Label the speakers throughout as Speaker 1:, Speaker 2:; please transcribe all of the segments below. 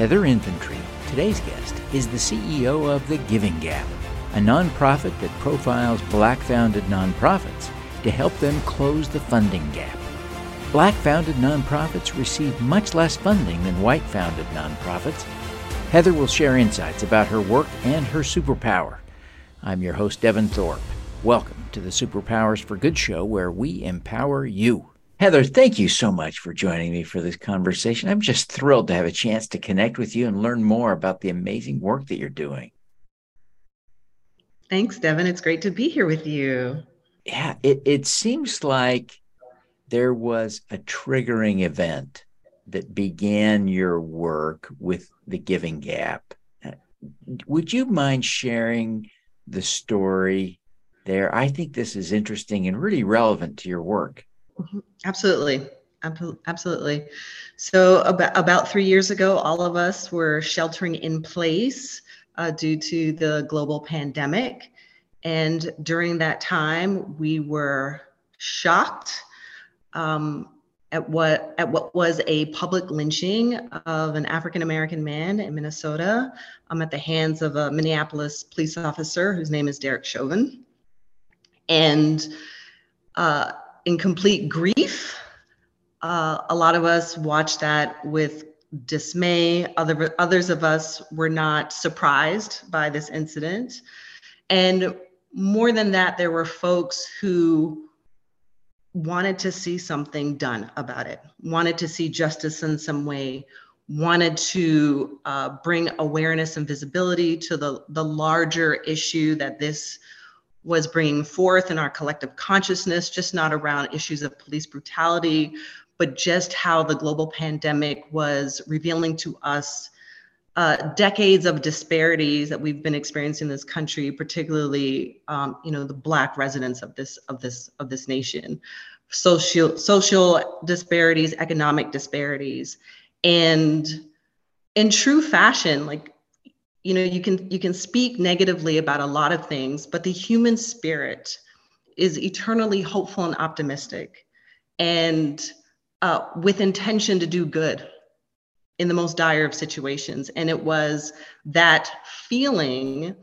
Speaker 1: Heather Infantry, today's guest, is the CEO of The Giving Gap, a nonprofit that profiles black founded nonprofits to help them close the funding gap. Black founded nonprofits receive much less funding than white founded nonprofits. Heather will share insights about her work and her superpower. I'm your host, Devin Thorpe. Welcome to the Superpowers for Good show, where we empower you. Heather, thank you so much for joining me for this conversation. I'm just thrilled to have a chance to connect with you and learn more about the amazing work that you're doing.
Speaker 2: Thanks, Devin. It's great to be here with you.
Speaker 1: Yeah, it, it seems like there was a triggering event that began your work with the Giving Gap. Would you mind sharing the story there? I think this is interesting and really relevant to your work.
Speaker 2: Mm-hmm. Absolutely. Absolutely. So, about, about three years ago, all of us were sheltering in place uh, due to the global pandemic. And during that time, we were shocked um, at what at what was a public lynching of an African American man in Minnesota um, at the hands of a Minneapolis police officer whose name is Derek Chauvin. And uh, in complete grief. Uh, a lot of us watched that with dismay. Other others of us were not surprised by this incident, and more than that, there were folks who wanted to see something done about it, wanted to see justice in some way, wanted to uh, bring awareness and visibility to the, the larger issue that this was bringing forth in our collective consciousness, just not around issues of police brutality, but just how the global pandemic was revealing to us uh, decades of disparities that we've been experiencing in this country, particularly, um, you know, the Black residents of this of this of this nation, social social disparities, economic disparities, and in true fashion, like you know you can you can speak negatively about a lot of things but the human spirit is eternally hopeful and optimistic and uh, with intention to do good in the most dire of situations. And it was that feeling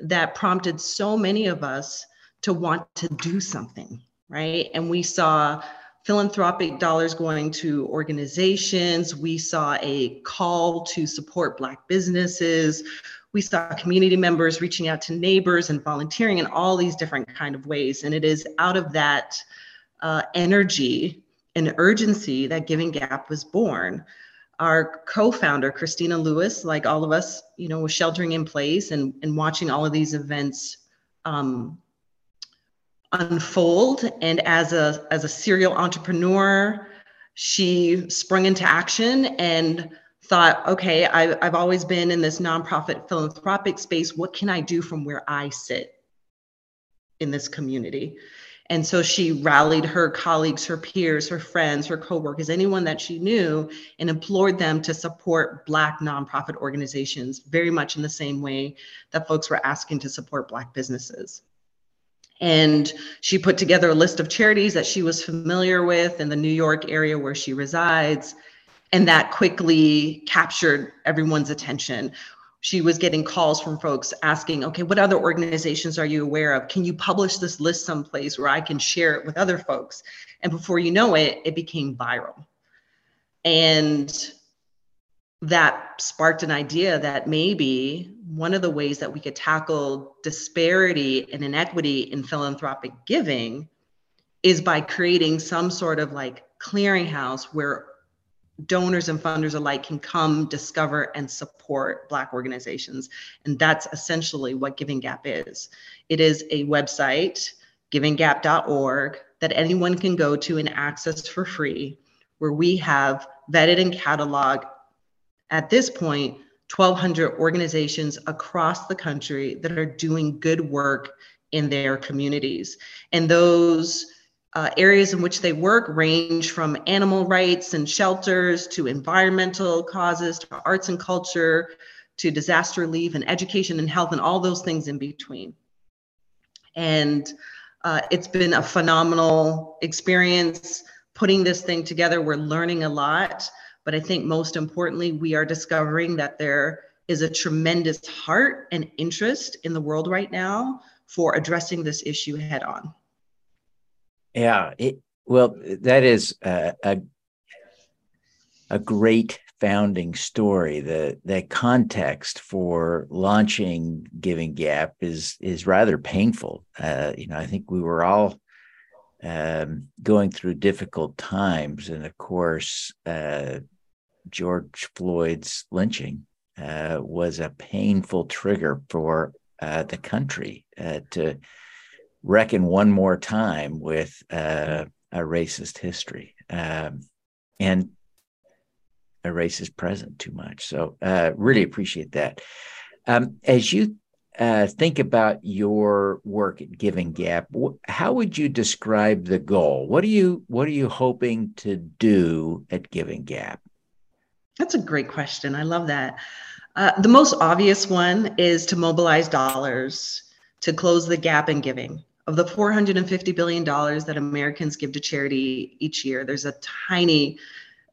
Speaker 2: that prompted so many of us to want to do something right? And we saw philanthropic dollars going to organizations. We saw a call to support Black businesses. We saw community members reaching out to neighbors and volunteering in all these different kind of ways. And it is out of that uh, energy and urgency that Giving Gap was born. Our co-founder, Christina Lewis, like all of us, you know, was sheltering in place and, and watching all of these events um, unfold. And as a as a serial entrepreneur, she sprung into action and thought, okay, I, I've always been in this nonprofit philanthropic space. What can I do from where I sit in this community? And so she rallied her colleagues, her peers, her friends, her coworkers, anyone that she knew, and implored them to support Black nonprofit organizations, very much in the same way that folks were asking to support Black businesses. And she put together a list of charities that she was familiar with in the New York area where she resides. And that quickly captured everyone's attention. She was getting calls from folks asking, okay, what other organizations are you aware of? Can you publish this list someplace where I can share it with other folks? And before you know it, it became viral. And that sparked an idea that maybe one of the ways that we could tackle disparity and inequity in philanthropic giving is by creating some sort of like clearinghouse where donors and funders alike can come discover and support black organizations. And that's essentially what giving gap is. It is a website givinggap.org that anyone can go to and access for free where we have vetted and cataloged at this point 1,200 organizations across the country that are doing good work in their communities. And those uh, areas in which they work range from animal rights and shelters to environmental causes to arts and culture to disaster relief and education and health and all those things in between. And uh, it's been a phenomenal experience putting this thing together. We're learning a lot But I think most importantly, we are discovering that there is a tremendous heart and interest in the world right now for addressing this issue head on.
Speaker 1: Yeah, it, well, that is a, a, a great founding story. The the context for launching Giving Gap is is rather painful. Uh, you know, I think we were all um, going through difficult times, and of course, uh, George Floyd's lynching uh, was a painful trigger for uh, the country uh, to reckon one more time with uh, a racist history um, and a racist present too much. So, uh, really appreciate that. Um, as you uh, think about your work at Giving Gap, how would you describe the goal? What are you What are you hoping to do at Giving Gap?
Speaker 2: That's a great question. I love that. Uh, the most obvious one is to mobilize dollars to close the gap in giving. Of the $450 billion that Americans give to charity each year, there's a tiny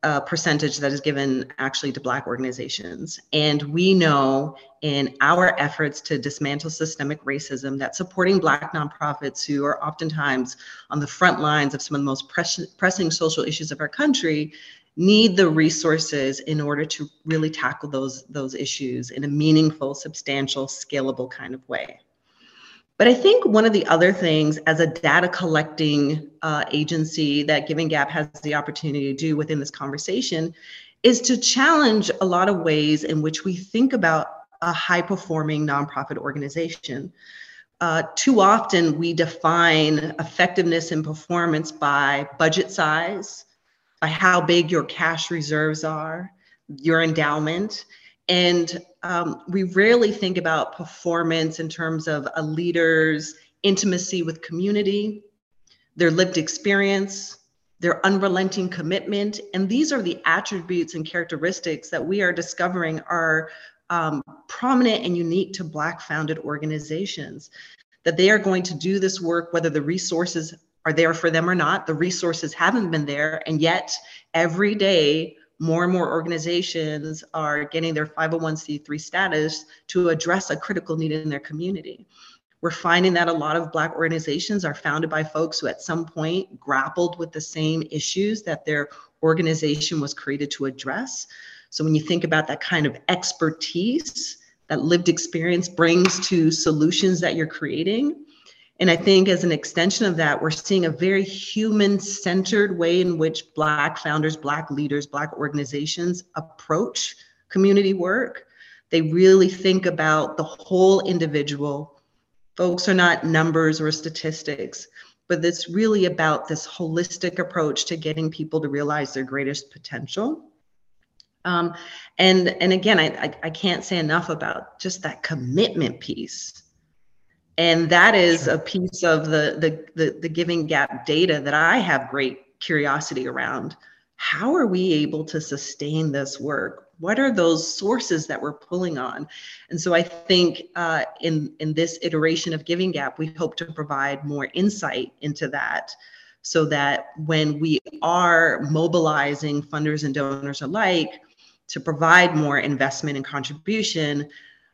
Speaker 2: uh, percentage that is given actually to Black organizations. And we know in our efforts to dismantle systemic racism that supporting Black nonprofits who are oftentimes on the front lines of some of the most press- pressing social issues of our country need the resources in order to really tackle those those issues in a meaningful substantial scalable kind of way but i think one of the other things as a data collecting uh, agency that giving gap has the opportunity to do within this conversation is to challenge a lot of ways in which we think about a high performing nonprofit organization uh, too often we define effectiveness and performance by budget size by how big your cash reserves are, your endowment. And um, we rarely think about performance in terms of a leader's intimacy with community, their lived experience, their unrelenting commitment. And these are the attributes and characteristics that we are discovering are um, prominent and unique to Black founded organizations. That they are going to do this work, whether the resources are there for them or not. The resources haven't been there. And yet, every day, more and more organizations are getting their 501c3 status to address a critical need in their community. We're finding that a lot of Black organizations are founded by folks who, at some point, grappled with the same issues that their organization was created to address. So, when you think about that kind of expertise that lived experience brings to solutions that you're creating, and I think as an extension of that, we're seeing a very human centered way in which Black founders, Black leaders, Black organizations approach community work. They really think about the whole individual. Folks are not numbers or statistics, but it's really about this holistic approach to getting people to realize their greatest potential. Um, and, and again, I, I, I can't say enough about just that commitment piece and that is a piece of the, the, the the giving gap data that i have great curiosity around. How are we able to sustain this work? What are those sources that we're pulling on? And so i think uh, in in this iteration of giving gap we hope to provide more insight into that so that when we are mobilizing funders and donors alike to provide more investment and contribution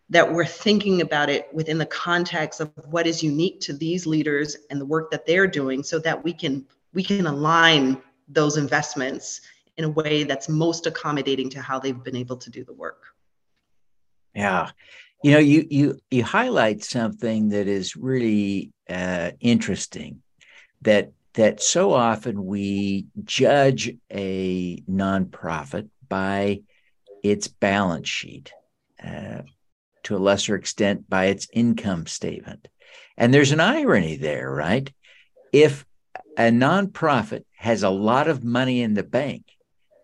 Speaker 2: that we're thinking about it within the context of what is unique to these leaders and the work that they're doing so that we can we can align those investments in a way that's most accommodating to how they've been able to do the work.
Speaker 1: Yeah. You know you you you highlight something that is really uh, interesting that that so often we judge a nonprofit by its balance sheet. Uh, to a lesser extent by its income statement. And there's an irony there, right? If a nonprofit has a lot of money in the bank,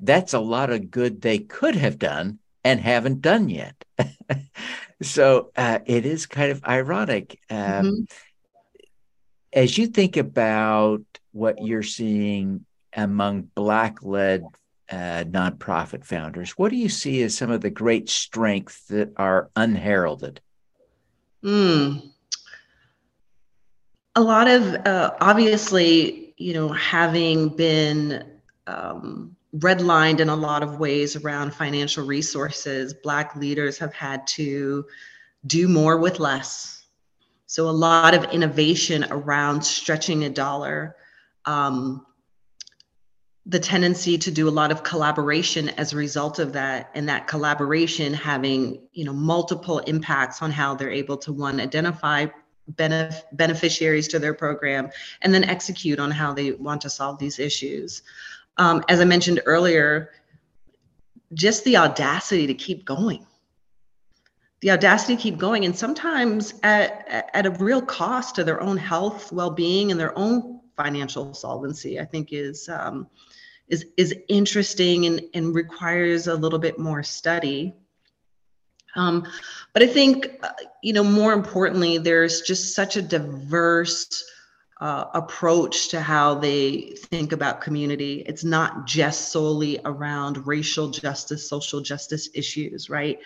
Speaker 1: that's a lot of good they could have done and haven't done yet. so uh, it is kind of ironic. Um, mm-hmm. As you think about what you're seeing among Black led uh, nonprofit founders. What do you see as some of the great strengths that are unheralded?
Speaker 2: Mm. A lot of, uh, obviously, you know, having been um, redlined in a lot of ways around financial resources. Black leaders have had to do more with less. So, a lot of innovation around stretching a dollar. Um, the tendency to do a lot of collaboration as a result of that and that collaboration having you know multiple impacts on how they're able to one identify benef- beneficiaries to their program and then execute on how they want to solve these issues. Um, as i mentioned earlier just the audacity to keep going. The audacity to keep going and sometimes at, at a real cost to their own health well-being and their own financial solvency i think is um, is is interesting and, and requires a little bit more study. Um, but I think, uh, you know, more importantly, there's just such a diverse uh, approach to how they think about community. It's not just solely around racial justice, social justice issues, right?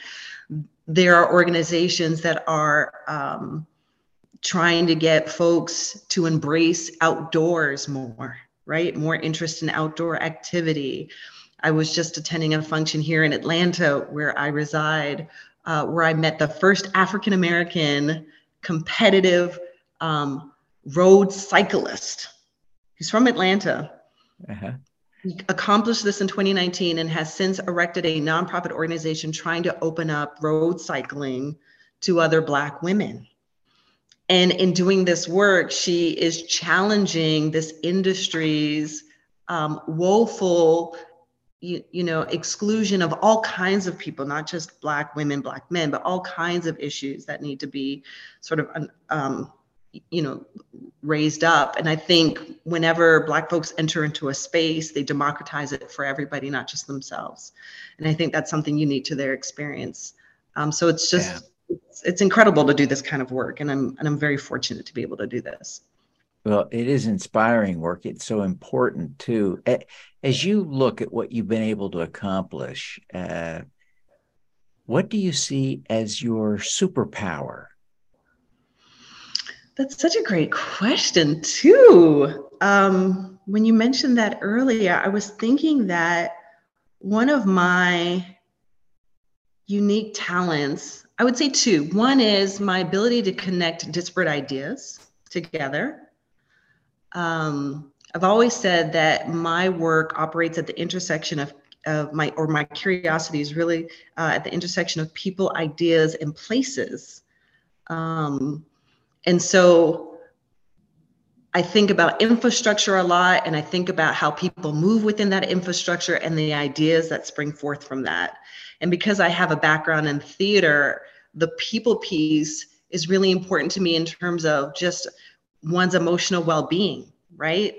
Speaker 2: There are organizations that are um, trying to get folks to embrace outdoors more right? More interest in outdoor activity. I was just attending a function here in Atlanta where I reside, uh, where I met the first African American competitive um, road cyclist. He's from Atlanta. Uh-huh. He accomplished this in 2019 and has since erected a nonprofit organization trying to open up road cycling to other Black women. And in doing this work, she is challenging this industry's um, woeful, you, you know, exclusion of all kinds of people, not just Black women, Black men, but all kinds of issues that need to be sort of, um, you know, raised up. And I think whenever Black folks enter into a space, they democratize it for everybody, not just themselves. And I think that's something unique to their experience. Um, so it's just. It's, it's incredible to do this kind of work and i'm and i'm very fortunate to be able to do this.
Speaker 1: Well it is inspiring work. It's so important too. As you look at what you've been able to accomplish uh, what do you see as your superpower?
Speaker 2: That's such a great question too. Um, when you mentioned that earlier i was thinking that one of my unique talents I would say two. One is my ability to connect disparate ideas together. Um, I've always said that my work operates at the intersection of, of my, or my curiosity is really uh, at the intersection of people, ideas, and places. Um, and so I think about infrastructure a lot, and I think about how people move within that infrastructure and the ideas that spring forth from that. And because I have a background in theater, the people piece is really important to me in terms of just one's emotional well-being, right?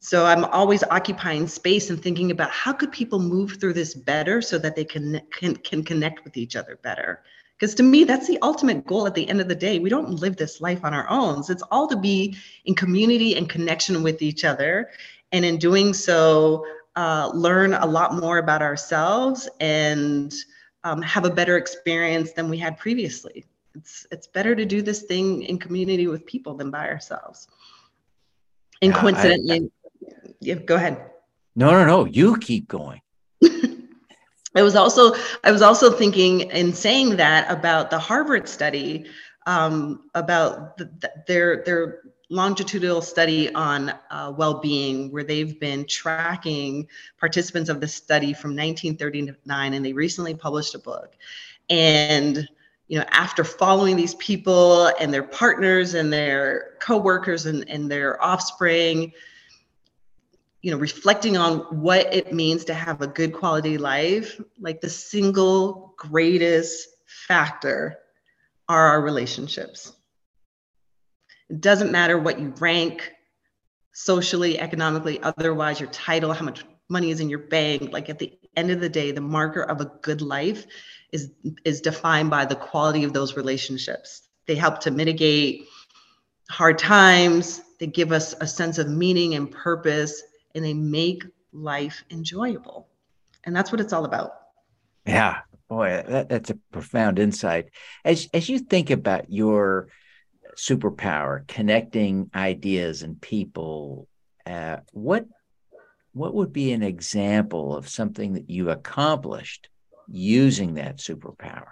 Speaker 2: So I'm always occupying space and thinking about how could people move through this better so that they can can, can connect with each other better. Because to me, that's the ultimate goal at the end of the day. We don't live this life on our own. So it's all to be in community and connection with each other. And in doing so, uh, learn a lot more about ourselves and um, have a better experience than we had previously. It's it's better to do this thing in community with people than by ourselves. And yeah, coincidentally, I, yeah, go ahead.
Speaker 1: No, no, no. You keep going.
Speaker 2: I was also I was also thinking in saying that about the Harvard study um, about the, the, their their longitudinal study on uh, well-being where they've been tracking participants of the study from 1939 and they recently published a book. And you know after following these people and their partners and their co-workers and, and their offspring you know reflecting on what it means to have a good quality life like the single greatest factor are our relationships it doesn't matter what you rank socially, economically, otherwise, your title, how much money is in your bank. Like at the end of the day, the marker of a good life is is defined by the quality of those relationships. They help to mitigate hard times, they give us a sense of meaning and purpose, and they make life enjoyable. And that's what it's all about.
Speaker 1: Yeah. Boy, that, that's a profound insight. As as you think about your superpower, connecting ideas and people. Uh, what what would be an example of something that you accomplished using that superpower?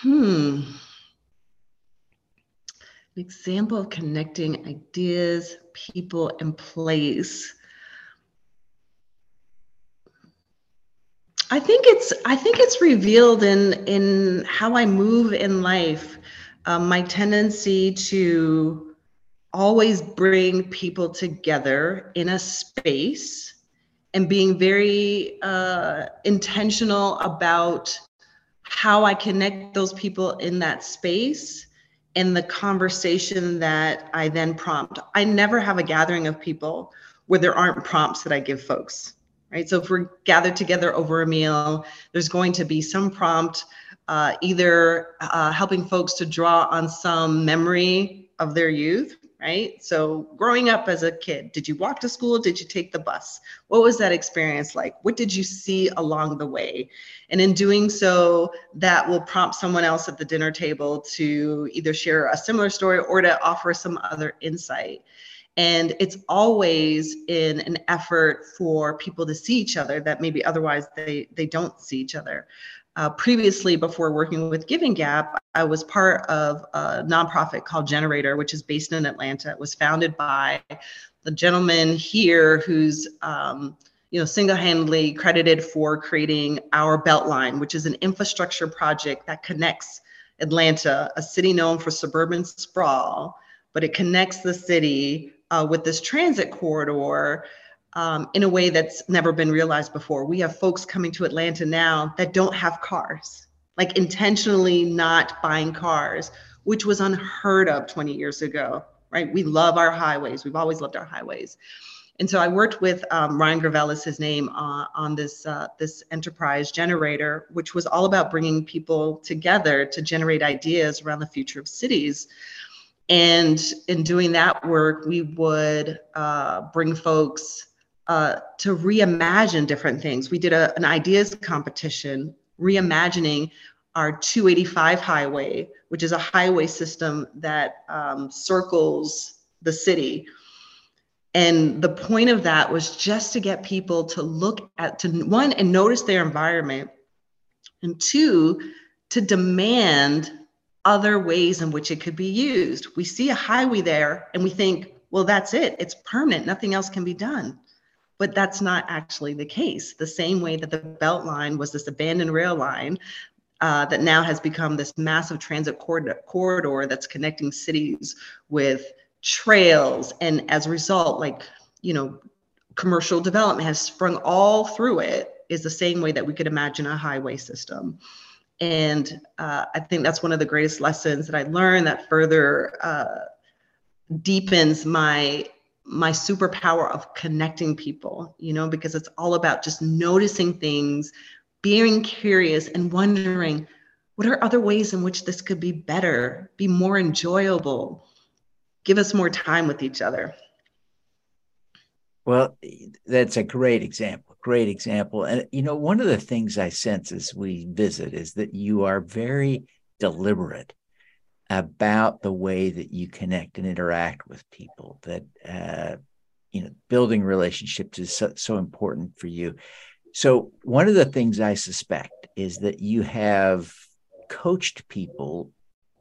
Speaker 2: Hmm. An example of connecting ideas, people, and place. I think it's I think it's revealed in in how I move in life. Um, my tendency to always bring people together in a space and being very uh, intentional about how I connect those people in that space and the conversation that I then prompt. I never have a gathering of people where there aren't prompts that I give folks right? So if we're gathered together over a meal, there's going to be some prompt, uh, either uh, helping folks to draw on some memory of their youth, right? So growing up as a kid, did you walk to school? Did you take the bus? What was that experience like? What did you see along the way? And in doing so, that will prompt someone else at the dinner table to either share a similar story or to offer some other insight. And it's always in an effort for people to see each other that maybe otherwise they, they don't see each other. Uh, previously, before working with Giving Gap, I was part of a nonprofit called Generator, which is based in Atlanta. It was founded by the gentleman here who's um, you know, single-handedly credited for creating our Beltline, which is an infrastructure project that connects Atlanta, a city known for suburban sprawl, but it connects the city uh, with this transit corridor um, in a way that's never been realized before. We have folks coming to Atlanta now that don't have cars, like intentionally not buying cars, which was unheard of 20 years ago, right? We love our highways. We've always loved our highways. And so I worked with um, Ryan Gravel is his name uh, on this uh, this enterprise generator, which was all about bringing people together to generate ideas around the future of cities. And in doing that work, we would uh, bring folks uh, to reimagine different things. We did a, an ideas competition, reimagining our 285 highway, which is a highway system that um, circles the city. And the point of that was just to get people to look at, to one, and notice their environment, and two, to demand other ways in which it could be used. We see a highway there and we think, well, that's it, it's permanent, nothing else can be done. But that's not actually the case. The same way that the Beltline was this abandoned rail line uh, that now has become this massive transit corridor, corridor that's connecting cities with trails. And as a result, like, you know, commercial development has sprung all through it, is the same way that we could imagine a highway system. And uh, I think that's one of the greatest lessons that I learned that further uh, deepens my my superpower of connecting people, you know, because it's all about just noticing things, being curious and wondering what are other ways in which this could be better, be more enjoyable, give us more time with each other.
Speaker 1: Well, that's a great example great example. And, you know, one of the things I sense as we visit is that you are very deliberate about the way that you connect and interact with people, that, uh, you know, building relationships is so, so important for you. So, one of the things I suspect is that you have coached people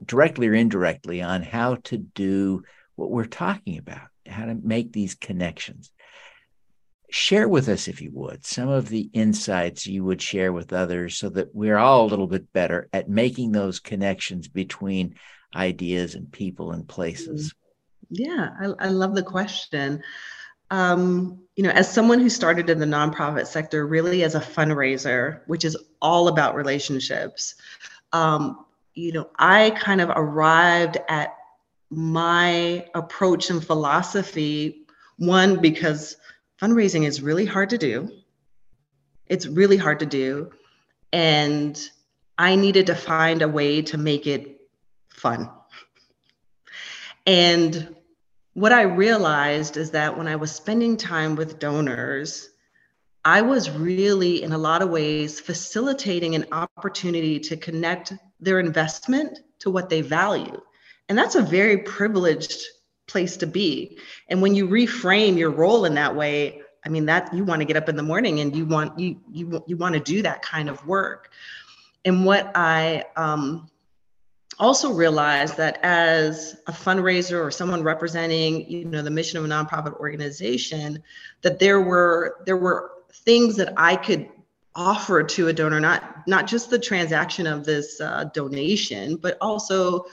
Speaker 1: directly or indirectly on how to do what we're talking about, how to make these connections share with us, if you would, some of the insights you would share with others so that we're all a little bit better at making those connections between ideas and people and places.
Speaker 2: Yeah, I, I love the question. Um, you know, as someone who started in the nonprofit sector, really as a fundraiser, which is all about relationships, um, you know, I kind of arrived at my approach and philosophy, one, because fundraising is really hard to do. It's really hard to do. And I needed to find a way to make it fun. And what I realized is that when I was spending time with donors, I was really, in a lot of ways, facilitating an opportunity to connect their investment to what they value. And that's a very privileged place to be. And when you reframe your role in that way, I mean that you want to get up in the morning and you want you you you want to do that kind of work. And what I um, also realized that as a fundraiser or someone representing you know the mission of a nonprofit organization that there were there were things that i could offer to a donor not not just the transaction of this uh, donation but also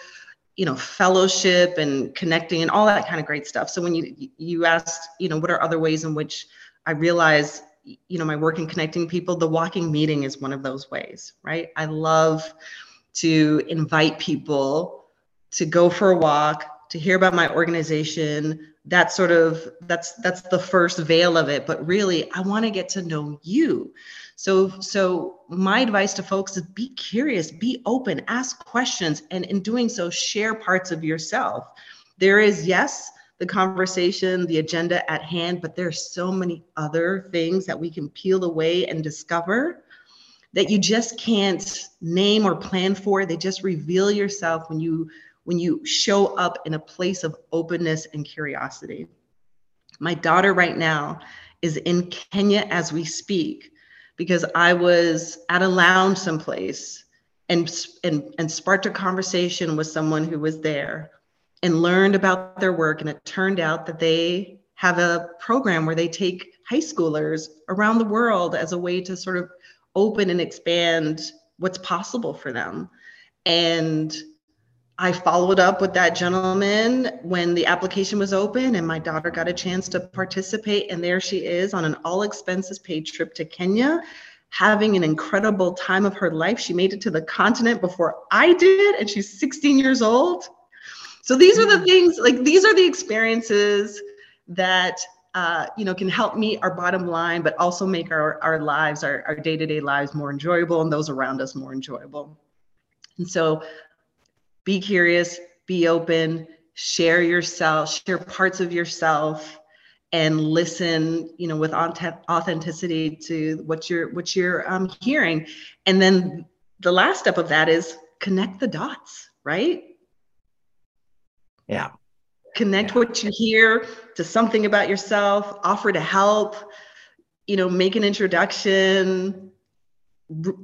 Speaker 2: you know fellowship and connecting and all that kind of great stuff so when you you asked you know what are other ways in which i realize you know my work in connecting people the walking meeting is one of those ways right i love to invite people to go for a walk, to hear about my organization. That sort of that's that's the first veil of it. But really, I want to get to know you. So so my advice to folks is be curious, be open, ask questions, and in doing so, share parts of yourself. There is yes the conversation, the agenda at hand, but there's so many other things that we can peel away and discover that you just can't name or plan for. They just reveal yourself when you when you show up in a place of openness and curiosity. My daughter right now is in Kenya as we speak because I was at a lounge someplace and and and sparked a conversation with someone who was there and learned about their work and it turned out that they have a program where they take high schoolers around the world as a way to sort of open and expand what's possible for them. And I followed up with that gentleman when the application was open, and my daughter got a chance to participate. And there she is on an all expenses paid trip to Kenya, having an incredible time of her life. She made it to the continent before I did, and she's 16 years old. So these are the mm. things, like, these are the experiences that uh, you know, can help meet our bottom line, but also make our, our lives, our, our day-to-day lives more enjoyable and those around us more enjoyable. And so be curious, be open, share yourself, share parts of yourself and listen, you know, with authenticity to what you're, what you're um, hearing. And then the last step of that is connect the dots, right?
Speaker 1: Yeah
Speaker 2: connect yeah. what you hear to something about yourself offer to help you know make an introduction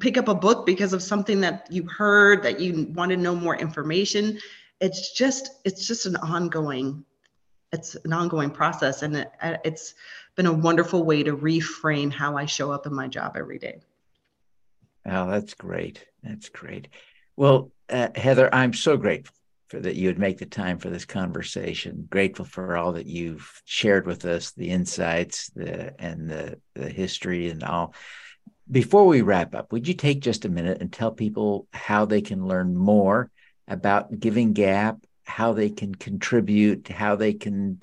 Speaker 2: pick up a book because of something that you heard that you want to know more information it's just it's just an ongoing it's an ongoing process and it, it's been a wonderful way to reframe how i show up in my job every day
Speaker 1: oh that's great that's great well uh, heather i'm so grateful for that you would make the time for this conversation. Grateful for all that you've shared with us, the insights, the and the the history and all. Before we wrap up, would you take just a minute and tell people how they can learn more about Giving Gap, how they can contribute, how they can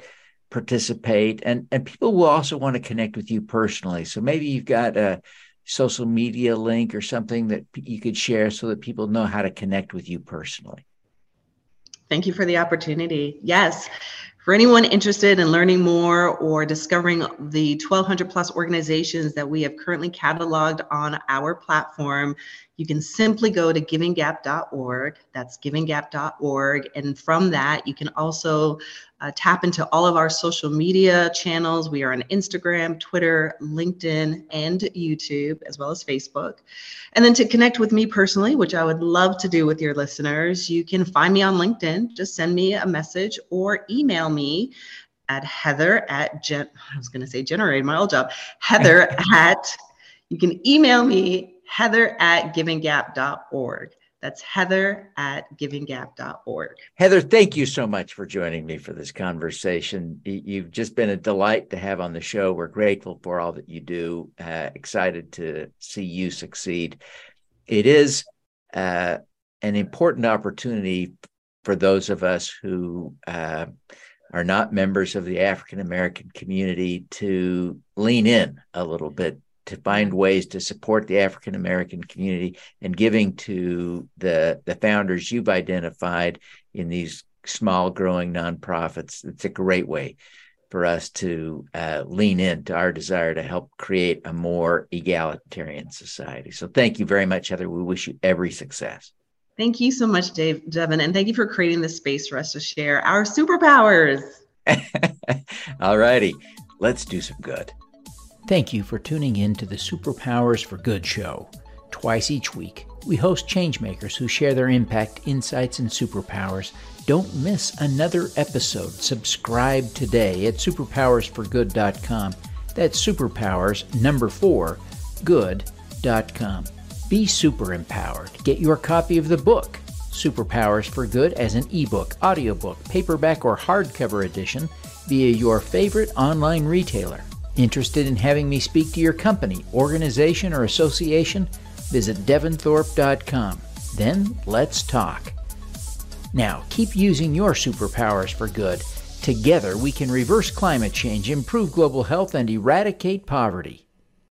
Speaker 1: participate, and and people will also want to connect with you personally. So maybe you've got a social media link or something that you could share so that people know how to connect with you personally.
Speaker 2: Thank you for the opportunity. Yes. For anyone interested in learning more or discovering the 1,200 plus organizations that we have currently cataloged on our platform, you can simply go to givinggap.org. That's givinggap.org. And from that, you can also uh, tap into all of our social media channels. We are on Instagram, Twitter, LinkedIn, and YouTube, as well as Facebook. And then to connect with me personally, which I would love to do with your listeners, you can find me on LinkedIn. Just send me a message or email me at heather at gen i was going to say generate my old job heather at you can email me heather at givinggap.org that's heather at givinggap.org.
Speaker 1: Heather, thank you so much for joining me for this conversation. You've just been a delight to have on the show. We're grateful for all that you do, uh, excited to see you succeed. It is uh, an important opportunity for those of us who uh, are not members of the African American community to lean in a little bit to find ways to support the African American community and giving to the the founders you've identified in these small growing nonprofits. It's a great way for us to uh, lean into our desire to help create a more egalitarian society. So thank you very much, Heather. We wish you every success.
Speaker 2: Thank you so much, Dave, Devin, and thank you for creating this space for us to share our superpowers.
Speaker 1: All righty, let's do some good. Thank you for tuning in to the Superpowers for Good show. Twice each week, we host changemakers who share their impact, insights, and superpowers. Don't miss another episode. Subscribe today at superpowersforgood.com. That's superpowers number four, good.com. Be super empowered. Get your copy of the book, Superpowers for Good, as an ebook, audiobook, paperback, or hardcover edition via your favorite online retailer. Interested in having me speak to your company, organization, or association? Visit devinthorpe.com. Then let's talk. Now, keep using your superpowers for good. Together, we can reverse climate change, improve global health, and eradicate poverty.